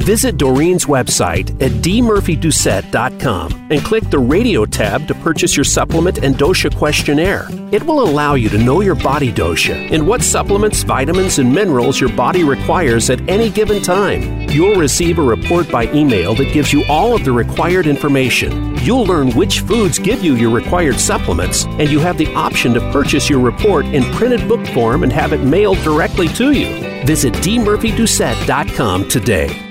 Visit Doreen's website at dmurphydoucette.com and click the radio tab to purchase your supplement and dosha questionnaire. It will allow you to know your body dosha and what supplements, vitamins, and minerals your body requires at any given time. You'll receive a report by email that gives you all of the required information. You'll learn which foods give you your required supplements, and you have the option to purchase your report in printed book form and have it mailed directly to you. Visit dmurphydoucette.com today.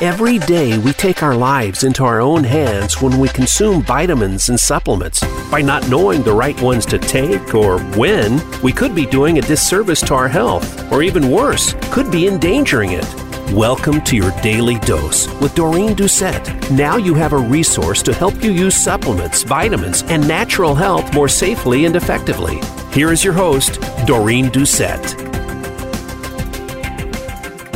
Every day, we take our lives into our own hands when we consume vitamins and supplements. By not knowing the right ones to take or when, we could be doing a disservice to our health, or even worse, could be endangering it. Welcome to your daily dose with Doreen Doucette. Now you have a resource to help you use supplements, vitamins, and natural health more safely and effectively. Here is your host, Doreen Doucette.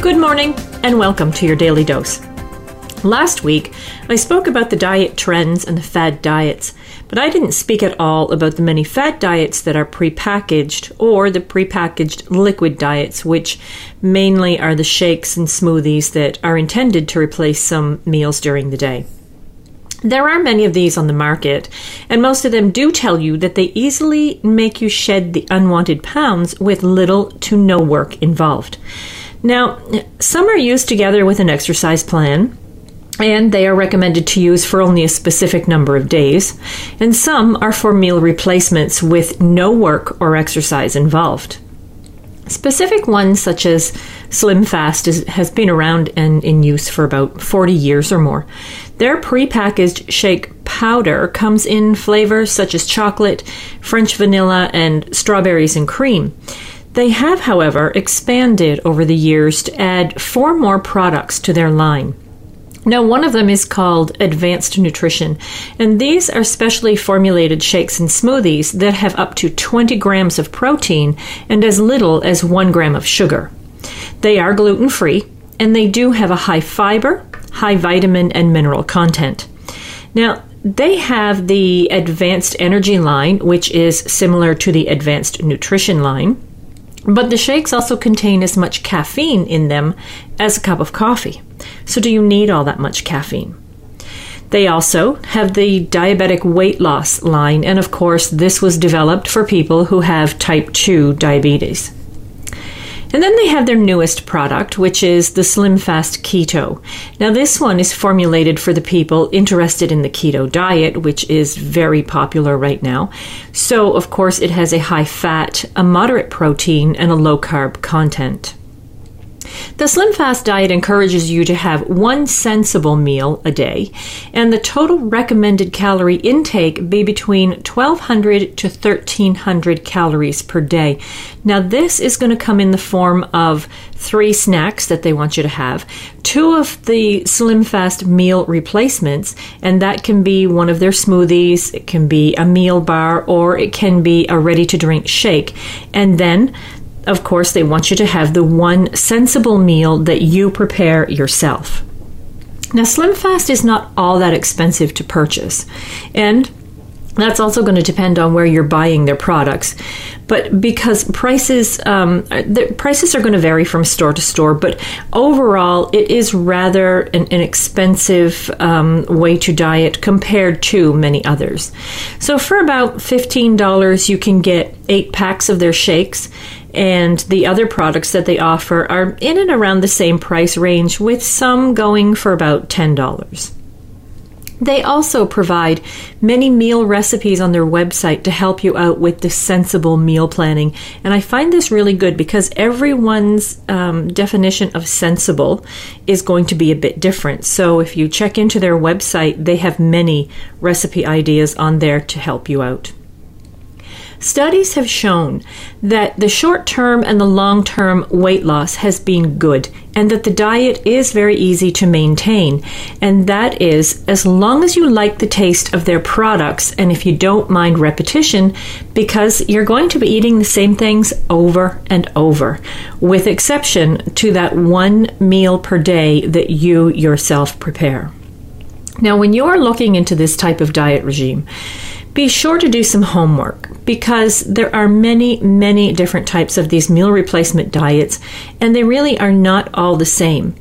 Good morning and welcome to your daily dose. Last week, I spoke about the diet trends and the fad diets, but I didn't speak at all about the many fad diets that are prepackaged or the prepackaged liquid diets, which mainly are the shakes and smoothies that are intended to replace some meals during the day. There are many of these on the market, and most of them do tell you that they easily make you shed the unwanted pounds with little to no work involved. Now, some are used together with an exercise plan, and they are recommended to use for only a specific number of days, and some are for meal replacements with no work or exercise involved. Specific ones such as Slim Fast is, has been around and in use for about 40 years or more. Their prepackaged shake powder comes in flavors such as chocolate, French vanilla, and strawberries and cream. They have, however, expanded over the years to add four more products to their line. Now, one of them is called Advanced Nutrition, and these are specially formulated shakes and smoothies that have up to 20 grams of protein and as little as 1 gram of sugar. They are gluten free, and they do have a high fiber, high vitamin, and mineral content. Now, they have the Advanced Energy line, which is similar to the Advanced Nutrition line. But the shakes also contain as much caffeine in them as a cup of coffee. So, do you need all that much caffeine? They also have the diabetic weight loss line, and of course, this was developed for people who have type 2 diabetes. And then they have their newest product, which is the Slim Fast Keto. Now, this one is formulated for the people interested in the keto diet, which is very popular right now. So, of course, it has a high fat, a moderate protein, and a low carb content. The Slim Fast diet encourages you to have one sensible meal a day, and the total recommended calorie intake be between 1200 to 1300 calories per day. Now, this is going to come in the form of three snacks that they want you to have, two of the Slim Fast meal replacements, and that can be one of their smoothies, it can be a meal bar, or it can be a ready to drink shake. And then of course, they want you to have the one sensible meal that you prepare yourself. Now, SlimFast is not all that expensive to purchase, and that's also going to depend on where you're buying their products. But because prices, um, the prices are going to vary from store to store, but overall, it is rather an, an expensive um, way to diet compared to many others. So, for about $15, you can get eight packs of their shakes and the other products that they offer are in and around the same price range, with some going for about $10. They also provide many meal recipes on their website to help you out with the sensible meal planning. And I find this really good because everyone's um, definition of sensible is going to be a bit different. So if you check into their website, they have many recipe ideas on there to help you out. Studies have shown that the short term and the long term weight loss has been good and that the diet is very easy to maintain. And that is as long as you like the taste of their products and if you don't mind repetition, because you're going to be eating the same things over and over, with exception to that one meal per day that you yourself prepare. Now, when you're looking into this type of diet regime, be sure to do some homework because there are many, many different types of these meal replacement diets, and they really are not all the same.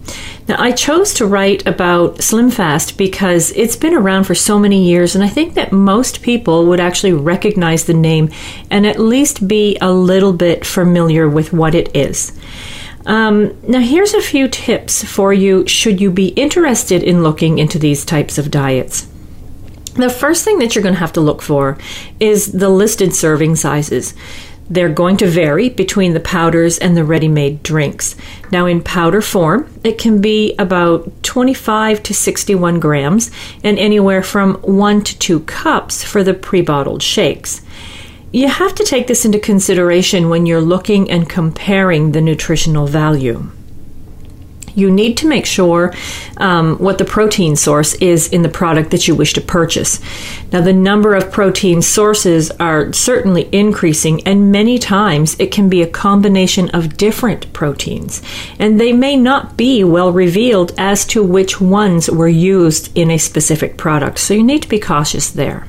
Now, I chose to write about Slim Fast because it's been around for so many years, and I think that most people would actually recognize the name and at least be a little bit familiar with what it is. Um, now, here's a few tips for you should you be interested in looking into these types of diets. The first thing that you're going to have to look for is the listed serving sizes. They're going to vary between the powders and the ready made drinks. Now, in powder form, it can be about 25 to 61 grams and anywhere from 1 to 2 cups for the pre bottled shakes. You have to take this into consideration when you're looking and comparing the nutritional value you need to make sure um, what the protein source is in the product that you wish to purchase. Now, the number of protein sources are certainly increasing, and many times it can be a combination of different proteins, and they may not be well revealed as to which ones were used in a specific product. So, you need to be cautious there.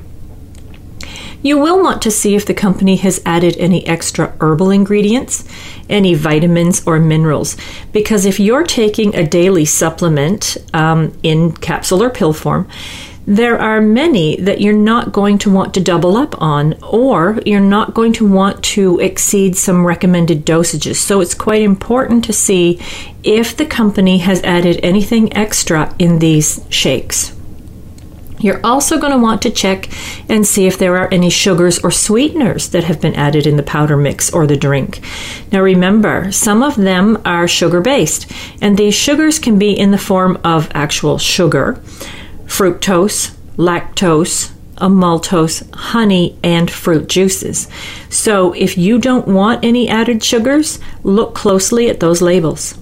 You will want to see if the company has added any extra herbal ingredients, any vitamins or minerals, because if you're taking a daily supplement um, in capsule or pill form, there are many that you're not going to want to double up on, or you're not going to want to exceed some recommended dosages. So it's quite important to see if the company has added anything extra in these shakes. You're also going to want to check and see if there are any sugars or sweeteners that have been added in the powder mix or the drink. Now remember, some of them are sugar based, and these sugars can be in the form of actual sugar, fructose, lactose, a maltose, honey, and fruit juices. So if you don't want any added sugars, look closely at those labels.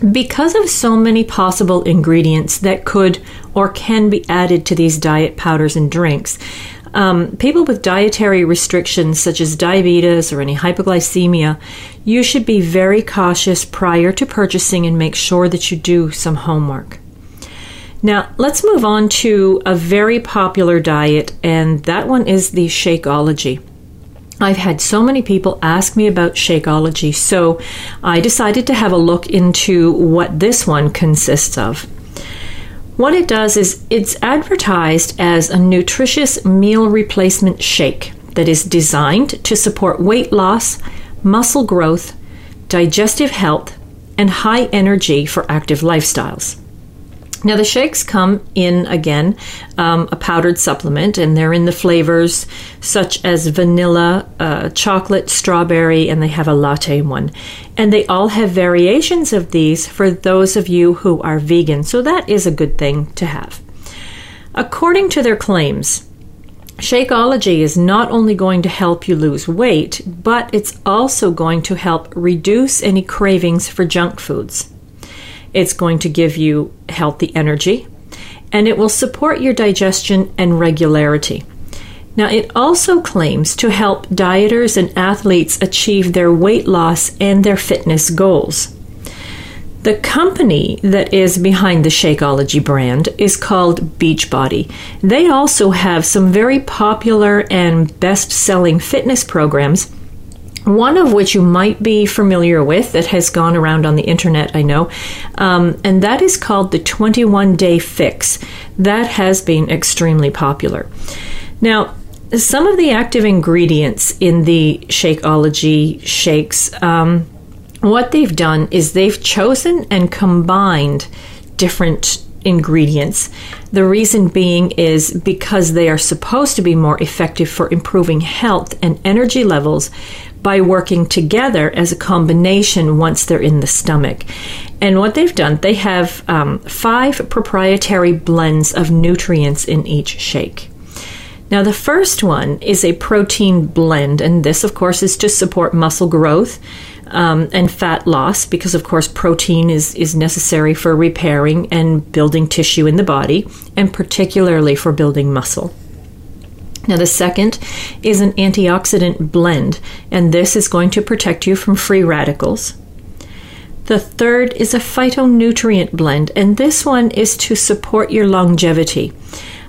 Because of so many possible ingredients that could or can be added to these diet powders and drinks, um, people with dietary restrictions such as diabetes or any hypoglycemia, you should be very cautious prior to purchasing and make sure that you do some homework. Now, let's move on to a very popular diet, and that one is the Shakeology. I've had so many people ask me about Shakeology, so I decided to have a look into what this one consists of. What it does is it's advertised as a nutritious meal replacement shake that is designed to support weight loss, muscle growth, digestive health, and high energy for active lifestyles. Now, the shakes come in again um, a powdered supplement, and they're in the flavors such as vanilla, uh, chocolate, strawberry, and they have a latte one. And they all have variations of these for those of you who are vegan, so that is a good thing to have. According to their claims, Shakeology is not only going to help you lose weight, but it's also going to help reduce any cravings for junk foods. It's going to give you healthy energy and it will support your digestion and regularity. Now, it also claims to help dieters and athletes achieve their weight loss and their fitness goals. The company that is behind the Shakeology brand is called Beachbody. They also have some very popular and best selling fitness programs one of which you might be familiar with that has gone around on the internet, I know, um, and that is called the 21 Day Fix. That has been extremely popular. Now, some of the active ingredients in the Shakeology shakes, um, what they've done is they've chosen and combined different ingredients. The reason being is because they are supposed to be more effective for improving health and energy levels by working together as a combination once they're in the stomach. And what they've done, they have um, five proprietary blends of nutrients in each shake. Now, the first one is a protein blend, and this, of course, is to support muscle growth um, and fat loss because, of course, protein is, is necessary for repairing and building tissue in the body, and particularly for building muscle. Now, the second is an antioxidant blend, and this is going to protect you from free radicals. The third is a phytonutrient blend, and this one is to support your longevity.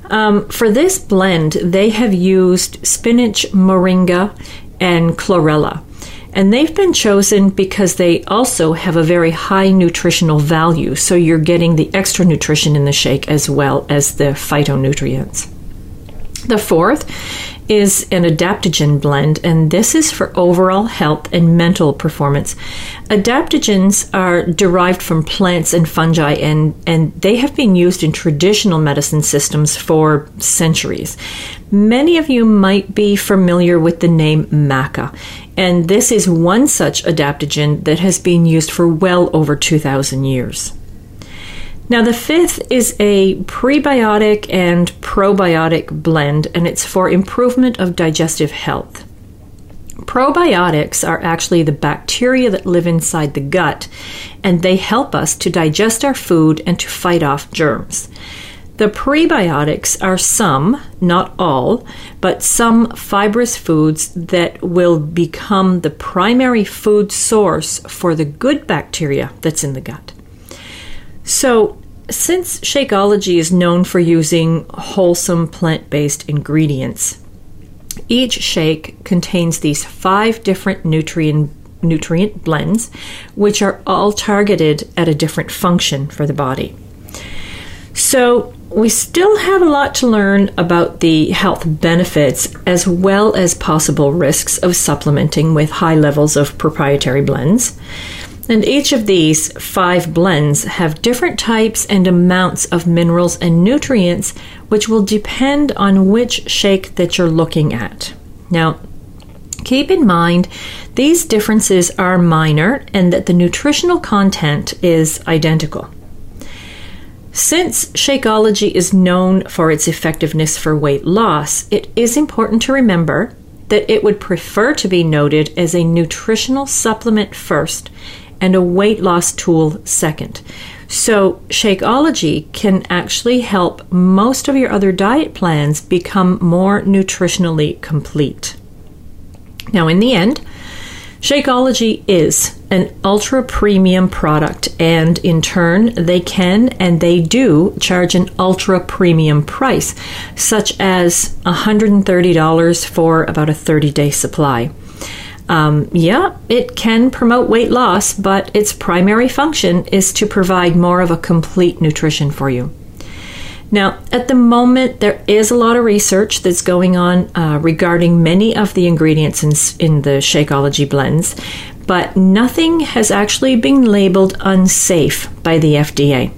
Um, for this blend, they have used spinach, moringa, and chlorella. And they've been chosen because they also have a very high nutritional value. So you're getting the extra nutrition in the shake as well as the phytonutrients. The fourth is an adaptogen blend, and this is for overall health and mental performance. Adaptogens are derived from plants and fungi, and, and they have been used in traditional medicine systems for centuries. Many of you might be familiar with the name maca, and this is one such adaptogen that has been used for well over 2,000 years. Now, the fifth is a prebiotic and probiotic blend, and it's for improvement of digestive health. Probiotics are actually the bacteria that live inside the gut, and they help us to digest our food and to fight off germs. The prebiotics are some, not all, but some fibrous foods that will become the primary food source for the good bacteria that's in the gut. So, since Shakeology is known for using wholesome plant based ingredients, each shake contains these five different nutrient nutrient blends, which are all targeted at a different function for the body. So, we still have a lot to learn about the health benefits as well as possible risks of supplementing with high levels of proprietary blends. And each of these five blends have different types and amounts of minerals and nutrients, which will depend on which shake that you're looking at. Now, keep in mind these differences are minor and that the nutritional content is identical. Since Shakeology is known for its effectiveness for weight loss, it is important to remember that it would prefer to be noted as a nutritional supplement first and a weight loss tool second. So, Shakeology can actually help most of your other diet plans become more nutritionally complete. Now, in the end, Shakeology is an ultra premium product, and in turn, they can and they do charge an ultra premium price, such as $130 for about a 30 day supply. Um, yeah, it can promote weight loss, but its primary function is to provide more of a complete nutrition for you. Now, at the moment, there is a lot of research that's going on uh, regarding many of the ingredients in, in the Shakeology blends, but nothing has actually been labeled unsafe by the FDA.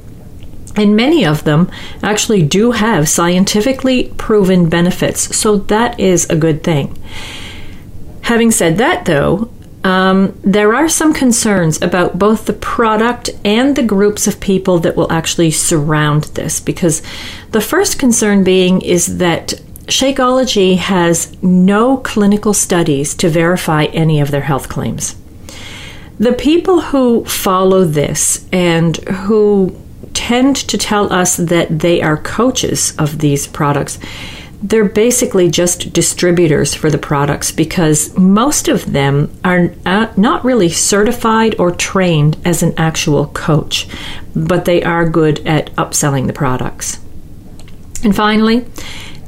And many of them actually do have scientifically proven benefits, so that is a good thing. Having said that, though, um, there are some concerns about both the product and the groups of people that will actually surround this because the first concern being is that Shakeology has no clinical studies to verify any of their health claims. The people who follow this and who tend to tell us that they are coaches of these products they're basically just distributors for the products because most of them are uh, not really certified or trained as an actual coach, but they are good at upselling the products. And finally,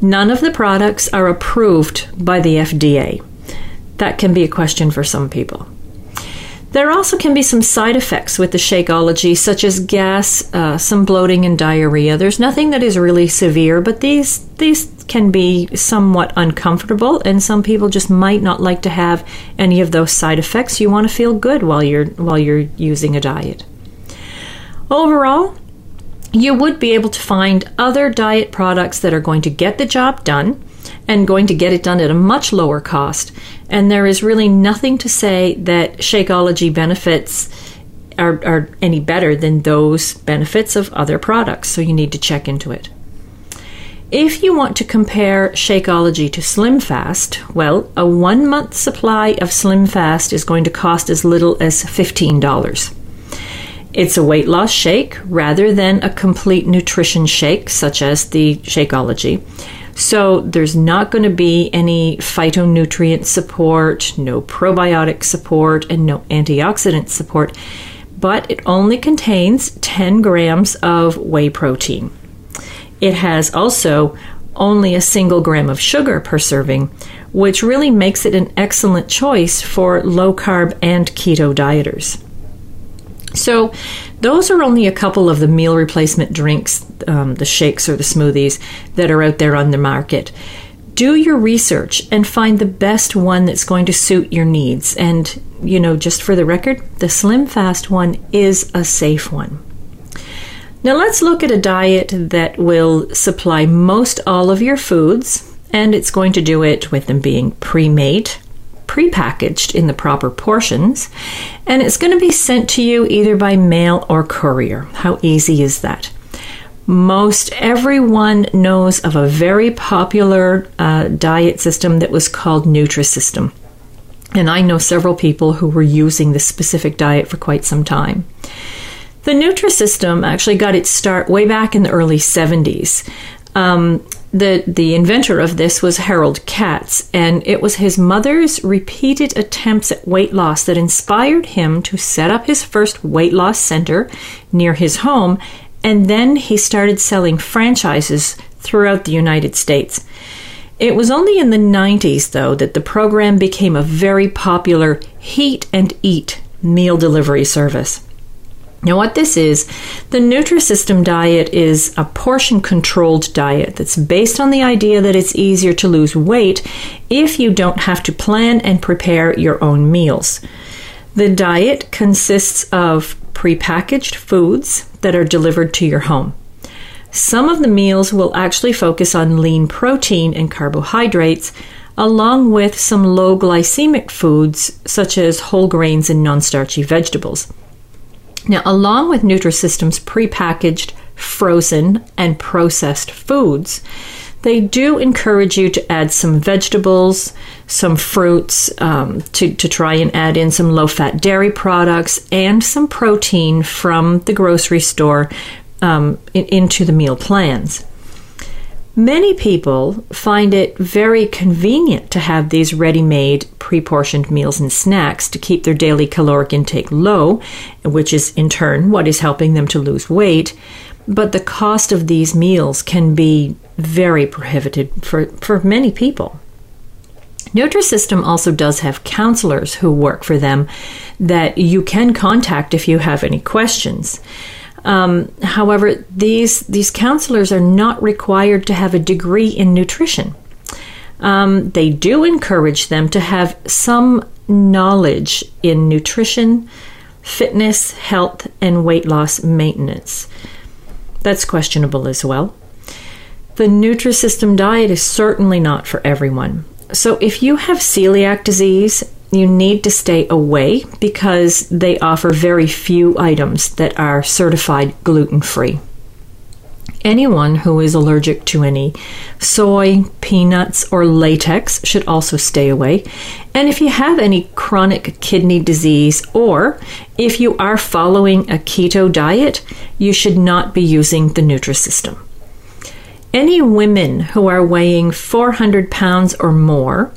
none of the products are approved by the FDA. That can be a question for some people. There also can be some side effects with the Shakeology, such as gas, uh, some bloating, and diarrhea. There's nothing that is really severe, but these these can be somewhat uncomfortable, and some people just might not like to have any of those side effects. You want to feel good while you're while you're using a diet. Overall, you would be able to find other diet products that are going to get the job done and going to get it done at a much lower cost. And there is really nothing to say that Shakeology benefits are, are any better than those benefits of other products. So you need to check into it. If you want to compare Shakeology to SlimFast, well, a one month supply of SlimFast is going to cost as little as $15. It's a weight loss shake rather than a complete nutrition shake, such as the Shakeology. So there's not going to be any phytonutrient support, no probiotic support, and no antioxidant support, but it only contains 10 grams of whey protein. It has also only a single gram of sugar per serving, which really makes it an excellent choice for low carb and keto dieters. So, those are only a couple of the meal replacement drinks, um, the shakes or the smoothies that are out there on the market. Do your research and find the best one that's going to suit your needs. And, you know, just for the record, the Slim Fast one is a safe one. Now, let's look at a diet that will supply most all of your foods, and it's going to do it with them being pre made prepackaged in the proper portions, and it's going to be sent to you either by mail or courier. How easy is that? Most everyone knows of a very popular uh, diet system that was called Nutrisystem. And I know several people who were using this specific diet for quite some time. The Nutrisystem actually got its start way back in the early 70s. Um, the the inventor of this was Harold Katz, and it was his mother's repeated attempts at weight loss that inspired him to set up his first weight loss center near his home, and then he started selling franchises throughout the United States. It was only in the 90s, though, that the program became a very popular heat and eat meal delivery service. Now, what this is, the Nutrisystem diet is a portion controlled diet that's based on the idea that it's easier to lose weight if you don't have to plan and prepare your own meals. The diet consists of prepackaged foods that are delivered to your home. Some of the meals will actually focus on lean protein and carbohydrates, along with some low glycemic foods such as whole grains and non starchy vegetables. Now, along with Nutrisystem's prepackaged, frozen, and processed foods, they do encourage you to add some vegetables, some fruits, um, to, to try and add in some low fat dairy products, and some protein from the grocery store um, in, into the meal plans. Many people find it very convenient to have these ready made, pre portioned meals and snacks to keep their daily caloric intake low, which is in turn what is helping them to lose weight. But the cost of these meals can be very prohibitive for, for many people. Nutrisystem also does have counselors who work for them that you can contact if you have any questions. Um, however, these these counselors are not required to have a degree in nutrition. Um, they do encourage them to have some knowledge in nutrition, fitness, health, and weight loss maintenance. That's questionable as well. The Nutrisystem diet is certainly not for everyone. So, if you have celiac disease you need to stay away because they offer very few items that are certified gluten free. Anyone who is allergic to any soy, peanuts, or latex should also stay away. And if you have any chronic kidney disease or if you are following a keto diet, you should not be using the Nutrisystem. Any women who are weighing 400 pounds or more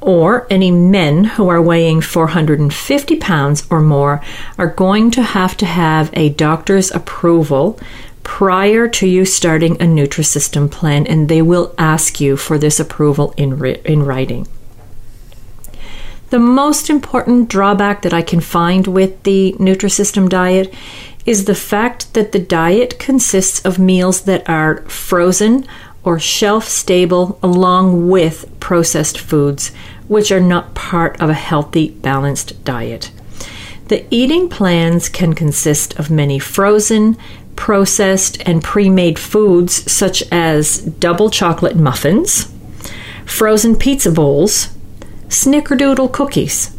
or any men who are weighing 450 pounds or more are going to have to have a doctor's approval prior to you starting a Nutrisystem plan, and they will ask you for this approval in, ri- in writing. The most important drawback that I can find with the Nutrisystem diet is the fact that the diet consists of meals that are frozen or shelf stable along with processed foods, which are not part of a healthy, balanced diet. The eating plans can consist of many frozen, processed, and pre made foods such as double chocolate muffins, frozen pizza bowls, snickerdoodle cookies.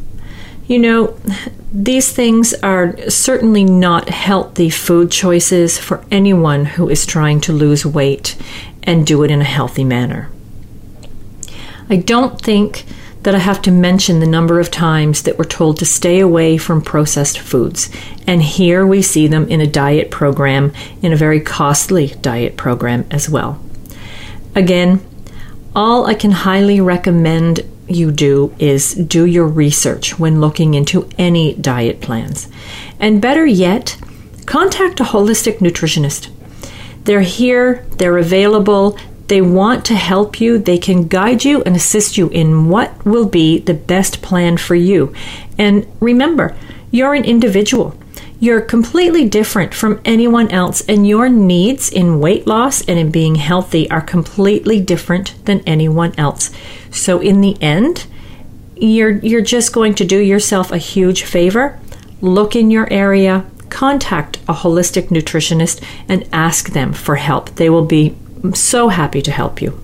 You know, these things are certainly not healthy food choices for anyone who is trying to lose weight and do it in a healthy manner. I don't think that I have to mention the number of times that we're told to stay away from processed foods. And here we see them in a diet program, in a very costly diet program as well. Again, all I can highly recommend you do is do your research when looking into any diet plans. And better yet, contact a holistic nutritionist. They're here, they're available, They want to help you, they can guide you and assist you in what will be the best plan for you. And remember, you're an individual. You're completely different from anyone else, and your needs in weight loss and in being healthy are completely different than anyone else. So, in the end, you're, you're just going to do yourself a huge favor. Look in your area, contact a holistic nutritionist, and ask them for help. They will be so happy to help you.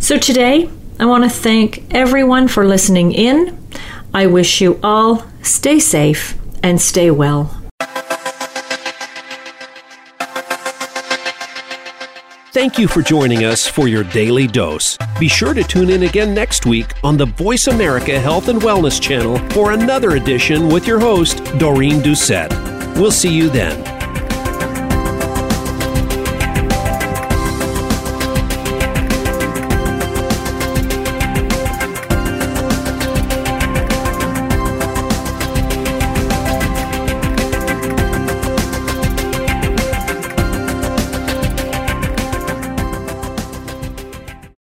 So, today, I want to thank everyone for listening in. I wish you all stay safe and stay well. Thank you for joining us for your daily dose. Be sure to tune in again next week on the Voice America Health and Wellness channel for another edition with your host, Doreen Doucette. We'll see you then.